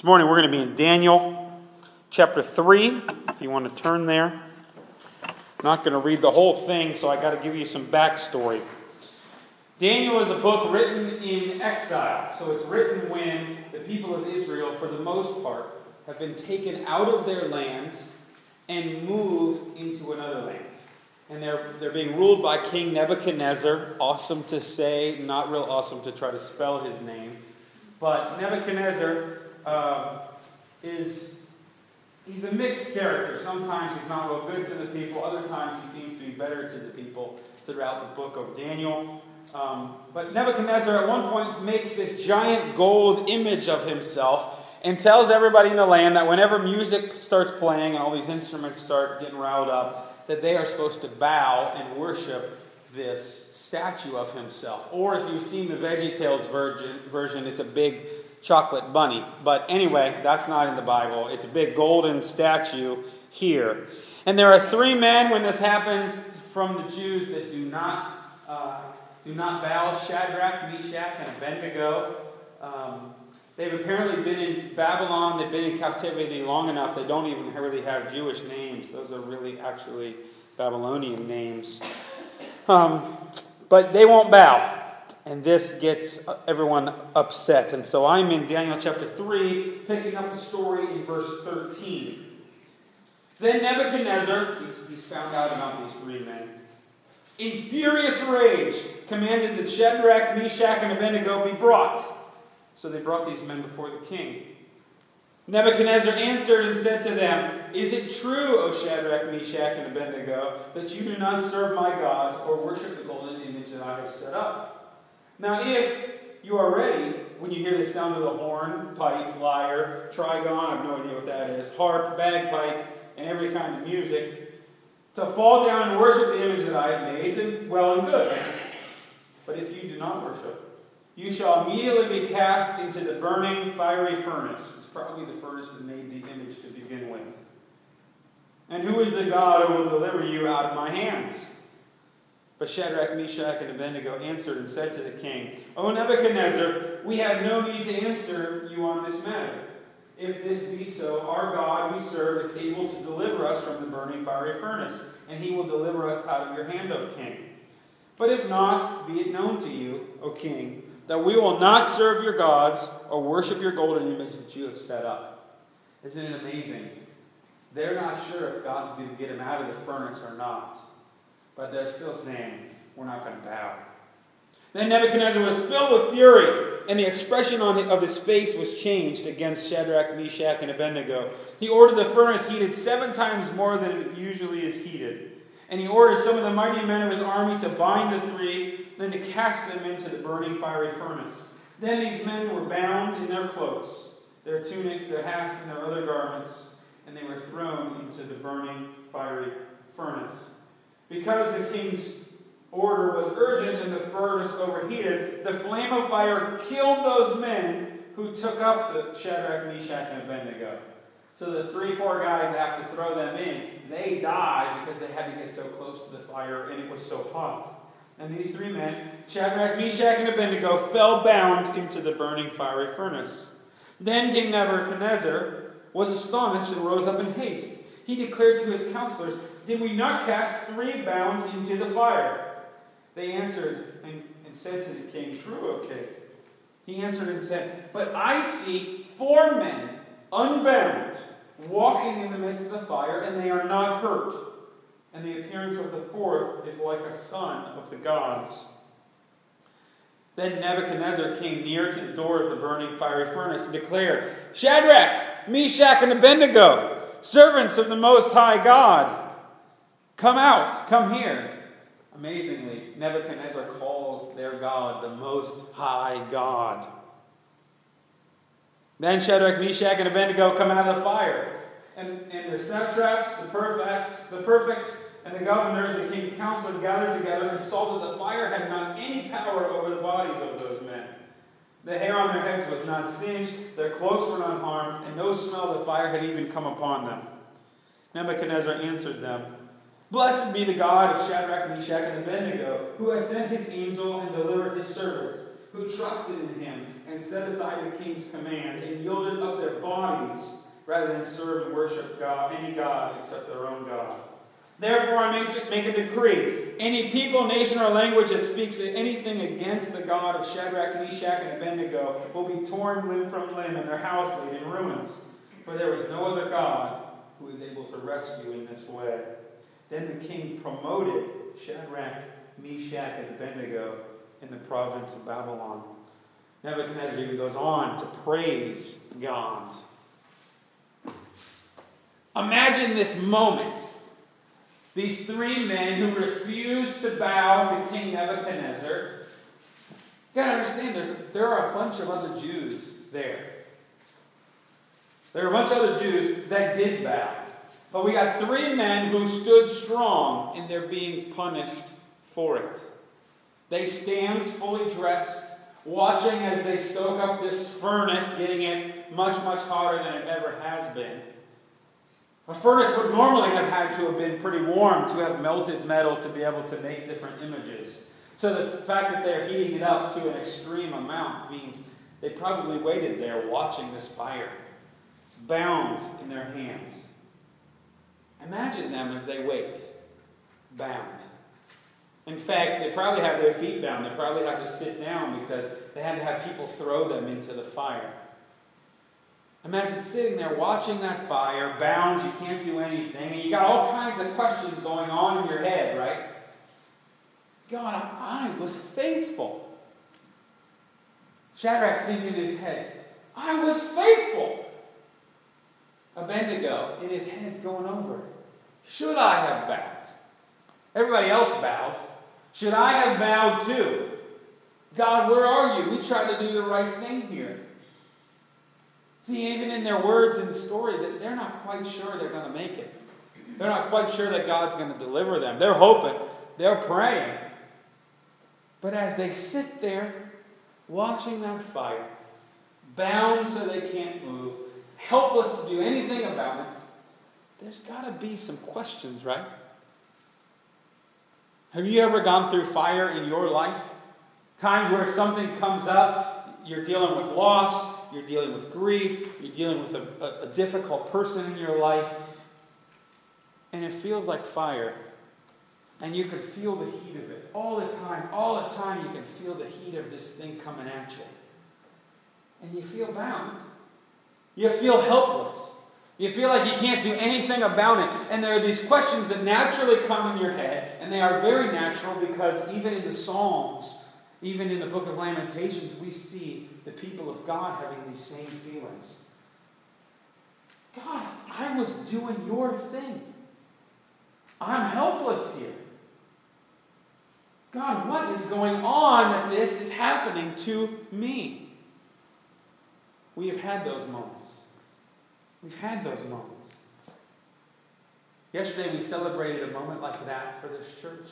This morning we're going to be in Daniel chapter 3, if you want to turn there. I'm not going to read the whole thing, so I got to give you some backstory. Daniel is a book written in exile, so it's written when the people of Israel, for the most part, have been taken out of their land and moved into another land. And they're, they're being ruled by King Nebuchadnezzar. Awesome to say, not real awesome to try to spell his name. But Nebuchadnezzar uh, is he's a mixed character. Sometimes he's not real good to the people. Other times he seems to be better to the people throughout the book of Daniel. Um, but Nebuchadnezzar at one point makes this giant gold image of himself and tells everybody in the land that whenever music starts playing and all these instruments start getting riled up, that they are supposed to bow and worship this statue of himself. Or if you've seen the VeggieTales version, it's a big chocolate bunny. But anyway, that's not in the Bible. It's a big golden statue here. And there are three men when this happens from the Jews that do not uh, do not bow: Shadrach, Meshach, and Abednego. Um, they've apparently been in Babylon. They've been in captivity long enough. They don't even really have Jewish names. Those are really actually Babylonian names. Um, but they won't bow and this gets everyone upset. And so I'm in Daniel chapter 3, picking up the story in verse 13. Then Nebuchadnezzar, he's, he's found out about these three men, in furious rage commanded that Shadrach, Meshach, and Abednego be brought. So they brought these men before the king. Nebuchadnezzar answered and said to them, Is it true, O Shadrach, Meshach, and Abednego, that you do not serve my gods or worship the golden image that I have set up? Now, if you are ready, when you hear the sound of the horn, pipe, lyre, trigon, I have no idea what that is, harp, bagpipe, and every kind of music, to fall down and worship the image that I have made, then well and good. But if you do not worship, you shall immediately be cast into the burning fiery furnace. It's probably the furnace that made the image to begin with. And who is the God who will deliver you out of my hands? But Shadrach, Meshach, and Abednego answered and said to the king, O Nebuchadnezzar, we have no need to answer you on this matter. If this be so, our God we serve is able to deliver us from the burning fiery furnace, and he will deliver us out of your hand, O king. But if not, be it known to you, O king, that we will not serve your gods or worship your golden image that you have set up. Isn't it amazing? They're not sure if God's going to get them out of the furnace or not but they're still saying, We're not going to bow. Then Nebuchadnezzar was filled with fury, and the expression on of his face was changed against Shadrach, Meshach, and Abednego. He ordered the furnace heated seven times more than it usually is heated. And he ordered some of the mighty men of his army to bind the three, then to cast them into the burning fiery furnace. Then these men were bound in their clothes, their tunics, their hats, and their other garments, and they were thrown into the burning fiery furnace. Because the king's order was urgent and the furnace overheated, the flame of fire killed those men who took up the Shadrach, Meshach, and Abednego. So the three poor guys have to throw them in. They died because they had to get so close to the fire and it was so hot. And these three men, Shadrach, Meshach, and Abednego, fell bound into the burning fiery furnace. Then King Nebuchadnezzar was astonished and rose up in haste. He declared to his counselors, did we not cast three bound into the fire? They answered and, and said to the king, True, O king. He answered and said, But I see four men unbound walking in the midst of the fire, and they are not hurt. And the appearance of the fourth is like a son of the gods. Then Nebuchadnezzar came near to the door of the burning fiery furnace and declared, Shadrach, Meshach, and Abednego, servants of the Most High God. Come out, come here. Amazingly, Nebuchadnezzar calls their God the Most High God. Then Shadrach, Meshach, and Abednego come out of the fire. And, and the satraps, the prefects, the prefects, and the governors, and the king council gathered together and saw that the fire had not any power over the bodies of those men. The hair on their heads was not singed, their cloaks were not harmed, and no smell of the fire had even come upon them. Nebuchadnezzar answered them, Blessed be the God of Shadrach, Meshach, and Abednego, who has sent his angel and delivered his servants, who trusted in him and set aside the king's command and yielded up their bodies rather than serve and worship God, any God except their own God. Therefore, I make, make a decree. Any people, nation, or language that speaks anything against the God of Shadrach, Meshach, and Abednego will be torn limb from limb and their house laid in ruins. For there is no other God who is able to rescue in this way. Then the king promoted Shadrach, Meshach, and Abednego in the province of Babylon. Nebuchadnezzar even goes on to praise God. Imagine this moment. These three men who refuse to bow to King Nebuchadnezzar. You gotta understand, there's, there are a bunch of other Jews there. There are a bunch of other Jews that did bow. But we got three men who stood strong and they're being punished for it. They stand fully dressed, watching as they stoke up this furnace, getting it much, much hotter than it ever has been. A furnace would normally have had to have been pretty warm to have melted metal to be able to make different images. So the fact that they're heating it up to an extreme amount means they probably waited there watching this fire, bound in their hands. Imagine them as they wait, bound. In fact, they probably have their feet bound. They probably have to sit down because they had to have people throw them into the fire. Imagine sitting there watching that fire, bound, you can't do anything, and you got all kinds of questions going on in your head, right? God, I was faithful. Shadrach's thinking in his head, I was faithful. Abednego, in his head's going over. Should I have bowed? Everybody else bowed. Should I have bowed too? God, where are you? We tried to do the right thing here. See, even in their words in the story, that they're not quite sure they're going to make it. They're not quite sure that God's going to deliver them. They're hoping, they're praying. But as they sit there watching that fire, bound so they can't move, helpless to do anything about it, there's got to be some questions, right? Have you ever gone through fire in your life? Times where something comes up, you're dealing with loss, you're dealing with grief, you're dealing with a, a, a difficult person in your life, and it feels like fire. And you can feel the heat of it all the time. All the time, you can feel the heat of this thing coming at you. And you feel bound. You feel helpless. You feel like you can't do anything about it. And there are these questions that naturally come in your head, and they are very natural because even in the Psalms, even in the book of Lamentations, we see the people of God having these same feelings. God, I was doing your thing. I'm helpless here. God, what is going on this is happening to me? We have had those moments. We've had those moments. Yesterday we celebrated a moment like that for this church.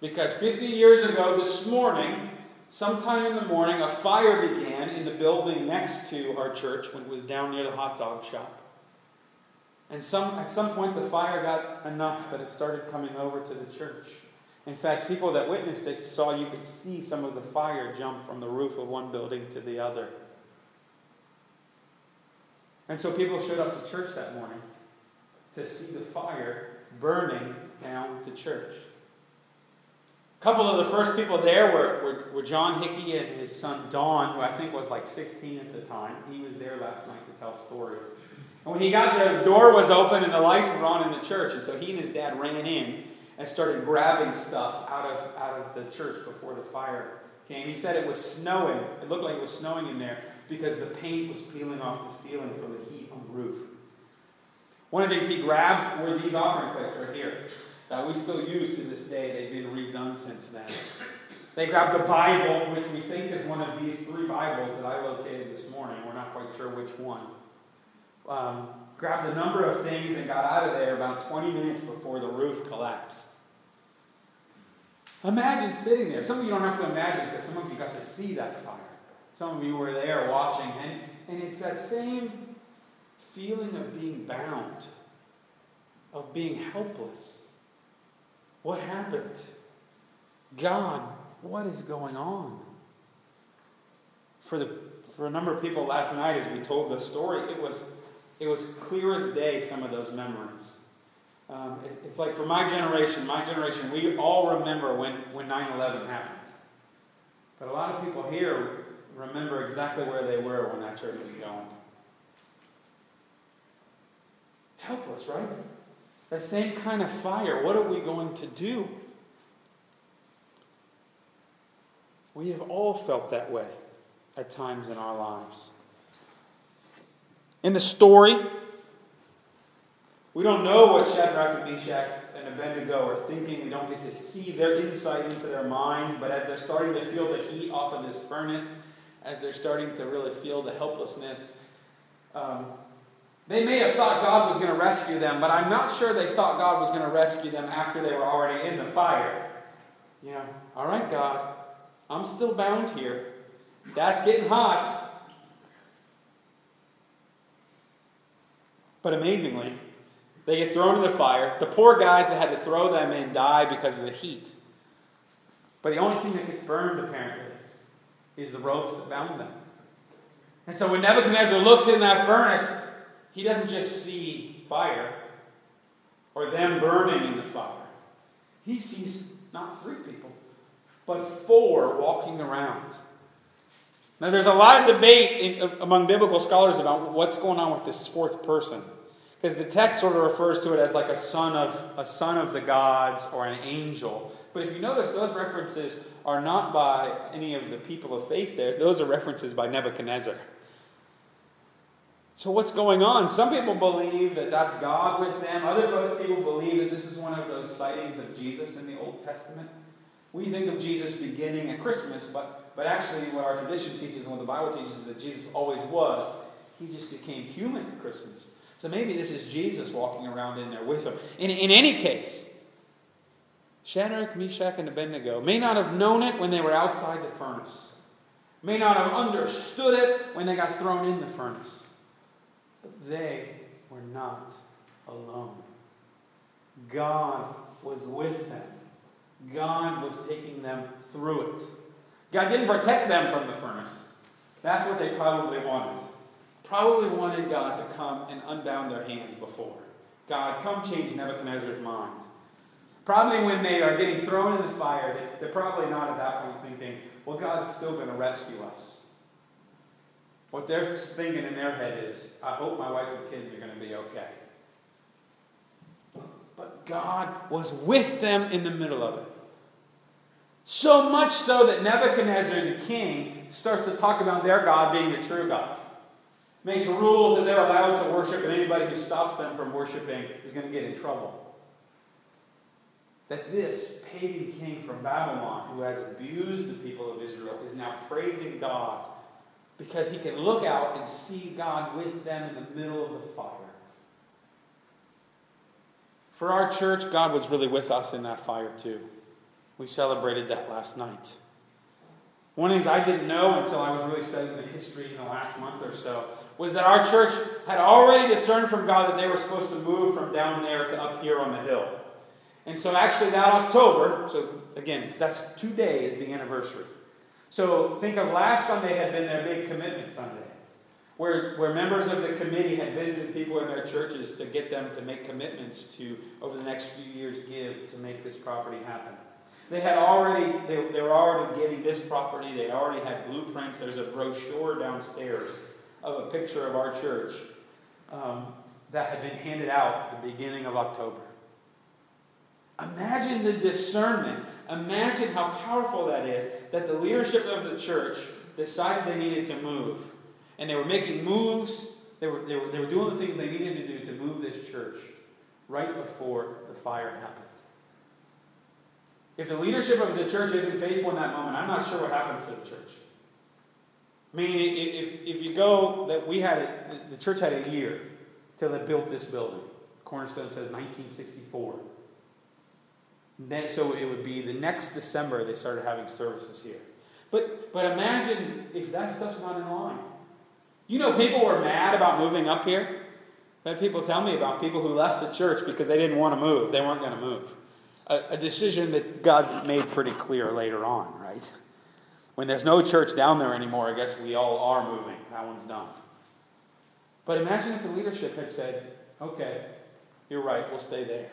Because 50 years ago, this morning, sometime in the morning, a fire began in the building next to our church when it was down near the hot dog shop. And some, at some point, the fire got enough that it started coming over to the church. In fact, people that witnessed it saw you could see some of the fire jump from the roof of one building to the other. And so people showed up to church that morning to see the fire burning down the church. A couple of the first people there were, were, were, John Hickey and his son Don, who I think was like 16 at the time. He was there last night to tell stories. And when he got there, the door was open and the lights were on in the church. And so he and his dad ran in and started grabbing stuff out of, out of the church before the fire came. He said it was snowing. It looked like it was snowing in there because the paint was peeling off the ceiling from the heat on the roof. One of the things he grabbed were these offering plates right here that we still use to this day. They've been redone since then. They grabbed the Bible, which we think is one of these three Bibles that I located this morning. We're not quite sure which one. Um, grabbed a number of things and got out of there about 20 minutes before the roof collapsed. Imagine sitting there. Some of you don't have to imagine because some of you got to see that fire. Some of you were there watching, and, and it's that same feeling of being bound, of being helpless. What happened? God, what is going on? for, the, for a number of people last night as we told the story, it was, it was clear as day, some of those memories. Um, it, it's like for my generation, my generation, we all remember when, when 9 11 happened. But a lot of people here remember exactly where they were when that church was going. Helpless, right? That same kind of fire. What are we going to do? We have all felt that way at times in our lives. In the story, we don't know what Shadrach and Meshach and Abednego are thinking. We don't get to see their insight into their minds, but as they're starting to feel the heat off of this furnace, as they're starting to really feel the helplessness, um, they may have thought God was going to rescue them, but I'm not sure they thought God was going to rescue them after they were already in the fire. You know, all right, God, I'm still bound here. That's getting hot. But amazingly, they get thrown in the fire. The poor guys that had to throw them in die because of the heat. But the only thing that gets burned, apparently, is the ropes that bound them. And so when Nebuchadnezzar looks in that furnace, he doesn't just see fire or them burning in the fire. He sees not three people, but four walking around. Now, there's a lot of debate in, uh, among biblical scholars about what's going on with this fourth person. Because the text sort of refers to it as like a son of a son of the gods or an angel. But if you notice, those references are not by any of the people of faith there. Those are references by Nebuchadnezzar. So, what's going on? Some people believe that that's God with them. Other people believe that this is one of those sightings of Jesus in the Old Testament. We think of Jesus beginning at Christmas, but, but actually, what our tradition teaches and what the Bible teaches is that Jesus always was. He just became human at Christmas. So maybe this is Jesus walking around in there with them. In, in any case, Shadrach, Meshach, and Abednego may not have known it when they were outside the furnace, may not have understood it when they got thrown in the furnace. But they were not alone. God was with them. God was taking them through it. God didn't protect them from the furnace. That's what they probably wanted. Probably wanted God to come and unbound their hands before. God, come change Nebuchadnezzar's mind. Probably when they are getting thrown in the fire, they're probably not at that point thinking, well, God's still going to rescue us. What they're thinking in their head is, I hope my wife and kids are going to be okay. But God was with them in the middle of it. So much so that Nebuchadnezzar, the king, starts to talk about their God being the true God. Makes rules that they're allowed to worship, and anybody who stops them from worshiping is going to get in trouble. That this pagan king from Babylon, who has abused the people of Israel, is now praising God because he can look out and see God with them in the middle of the fire. For our church, God was really with us in that fire too. We celebrated that last night. One of the things I didn't know until I was really studying the history in the last month or so was that our church had already discerned from God that they were supposed to move from down there to up here on the hill. And so, actually, that October, so again, that's today is the anniversary. So think of last Sunday had been their big commitment Sunday, where, where members of the committee had visited people in their churches to get them to make commitments to, over the next few years, give to make this property happen. They had already, they, they were already getting this property, they already had blueprints. There's a brochure downstairs of a picture of our church um, that had been handed out the beginning of October. Imagine the discernment. Imagine how powerful that is that the leadership of the church decided they needed to move. And they were making moves, they were, they were, they were doing the things they needed to do to move this church right before the fire happened. If the leadership of the church isn't faithful in that moment, I'm not sure what happens to the church. I mean, if, if you go, that we had, the church had a year till they built this building. Cornerstone says 1964. So it would be the next December they started having services here. But, but imagine if that stuff's not in line. You know, people were mad about moving up here. Had people tell me about people who left the church because they didn't want to move. They weren't going to move. A, a decision that God made pretty clear later on, right? when there's no church down there anymore, I guess we all are moving. That one's done. But imagine if the leadership had said, okay, you're right, we'll stay there.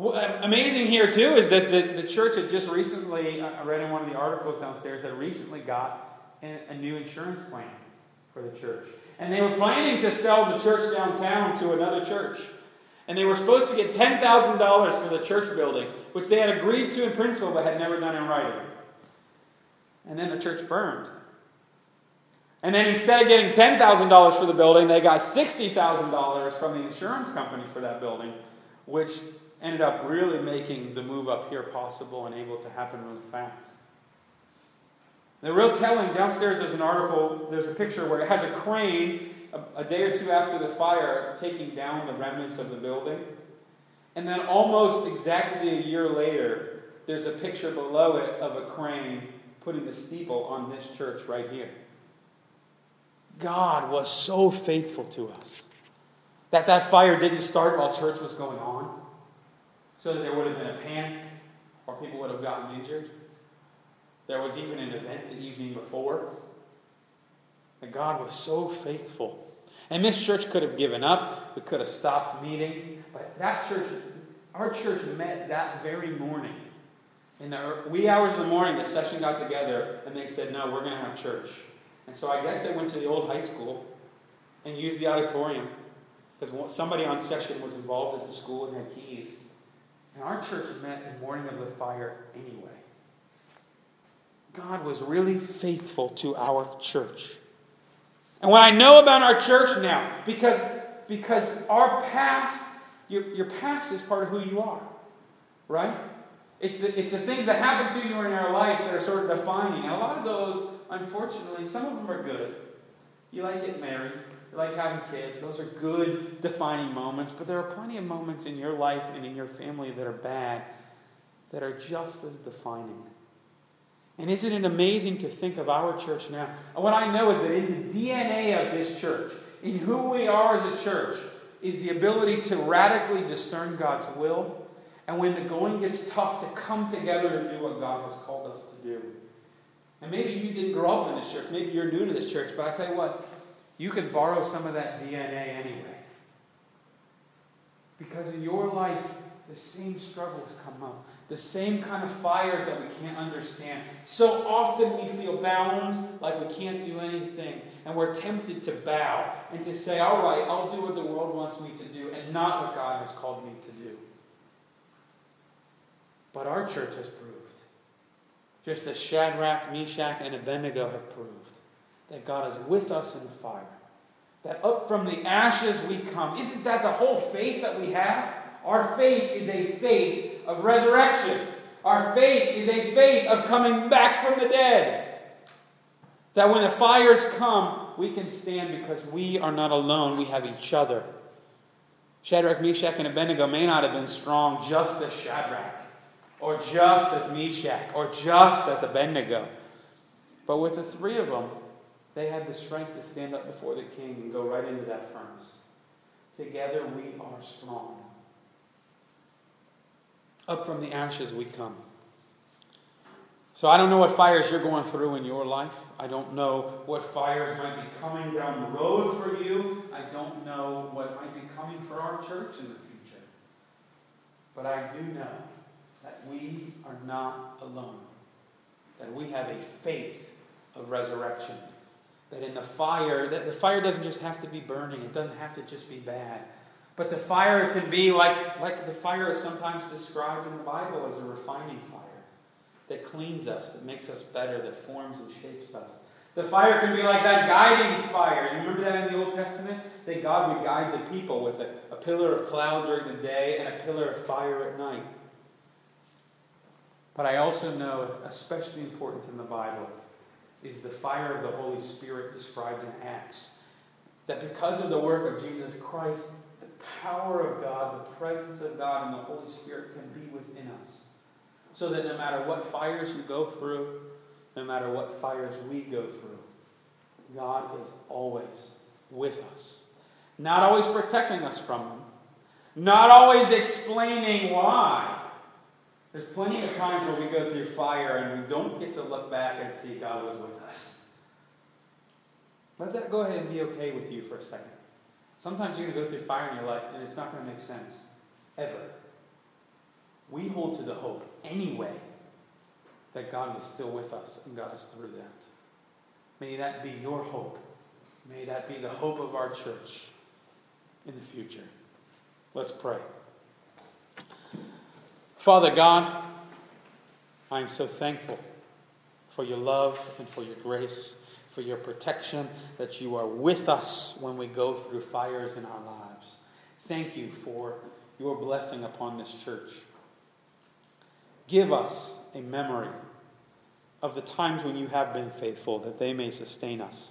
Well, amazing here, too, is that the, the church had just recently, I read in one of the articles downstairs, had recently got a, new insurance plan for the church. And they were planning to sell the church downtown to another church. And they were supposed to get $10,000 for the church building, which they had agreed to in principle but had never done in writing. And then the church burned. And then instead of getting $10,000 for the building, they got $60,000 from the insurance company for that building, which ended up really making the move up here possible and able to happen really fast. The real telling downstairs there's an article, there's a picture where it has a crane a, a day or two after the fire taking down the remnants of the building. And then almost exactly a year later, there's a picture below it of a crane putting the steeple on this church right here. God was so faithful to us that that fire didn't start while church was going on, so that there would have been a panic or people would have gotten injured. There was even an event the evening before. That God was so faithful. And this church could have given up, we could have stopped meeting, but that church, our church met that very morning. In the wee hours of the morning, the session got together and they said, No, we're going to have church. And so I guess they went to the old high school and used the auditorium because somebody on session was involved at the school and had keys. And our church met in the morning of the fire anyway. God was really faithful to our church. And what I know about our church now, because, because our past, your, your past is part of who you are, right? It's the, it's the things that happen to you in your life that are sort of defining. And a lot of those, unfortunately, some of them are good. You like getting married, you like having kids. Those are good defining moments. But there are plenty of moments in your life and in your family that are bad that are just as defining. And isn't it amazing to think of our church now? What I know is that in the DNA of this church, in who we are as a church, is the ability to radically discern God's will. And when the going gets tough, to come together and do what God has called us. And maybe you didn't grow up in this church. Maybe you're new to this church. But I tell you what, you can borrow some of that DNA anyway. Because in your life, the same struggles come up the same kind of fires that we can't understand. So often we feel bound, like we can't do anything, and we're tempted to bow and to say, All right, I'll do what the world wants me to do, and not what God has called me to do. But our church has proved, just as Shadrach, Meshach, and Abednego have proved, that God is with us in the fire. That up from the ashes we come. Isn't that the whole faith that we have? Our faith is a faith of resurrection. Our faith is a faith of coming back from the dead. That when the fires come, we can stand because we are not alone, we have each other. Shadrach, Meshach, and Abednego may not have been strong just as Shadrach, or just as Meshach, or just as Abednego. But with the three of them, they had the strength to stand up before the king and go right into that furnace. Together we are strong. Up from the ashes we come. So I don't know what fires you're going through in your life. I don't know what fires might be coming down the road for you. I don't know what might be coming for our church in the future. But I do know that we are not alone. That we have a faith of resurrection. That in the fire, that the fire doesn't just have to be burning, it doesn't have to just be bad. But the fire can be like, like the fire is sometimes described in the Bible as a refining fire that cleans us, that makes us better, that forms and shapes us. The fire can be like that guiding fire. You remember that in the Old Testament? That God would guide the people with a, a pillar of cloud during the day and a pillar of fire at night. But I also know, especially important in the Bible, is the fire of the Holy Spirit described in Acts. That because of the work of Jesus Christ, the power of God, the presence of God, and the Holy Spirit can be within us. So that no matter what fires you go through, no matter what fires we go through, God is always with us. Not always protecting us from them, not always explaining why, There's plenty of times where we go through fire and we don't get to look back and see God was with us. Let that go ahead and be okay with you for a second. Sometimes you're going to go through fire in your life and it's not going to make sense. Ever. We hold to the hope anyway that God was still with us and got us through that. May that be your hope. May that be the hope of our church in the future. Let's pray. Father God, I am so thankful for your love and for your grace, for your protection, that you are with us when we go through fires in our lives. Thank you for your blessing upon this church. Give us a memory of the times when you have been faithful, that they may sustain us.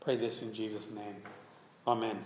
Pray this in Jesus' name. Amen.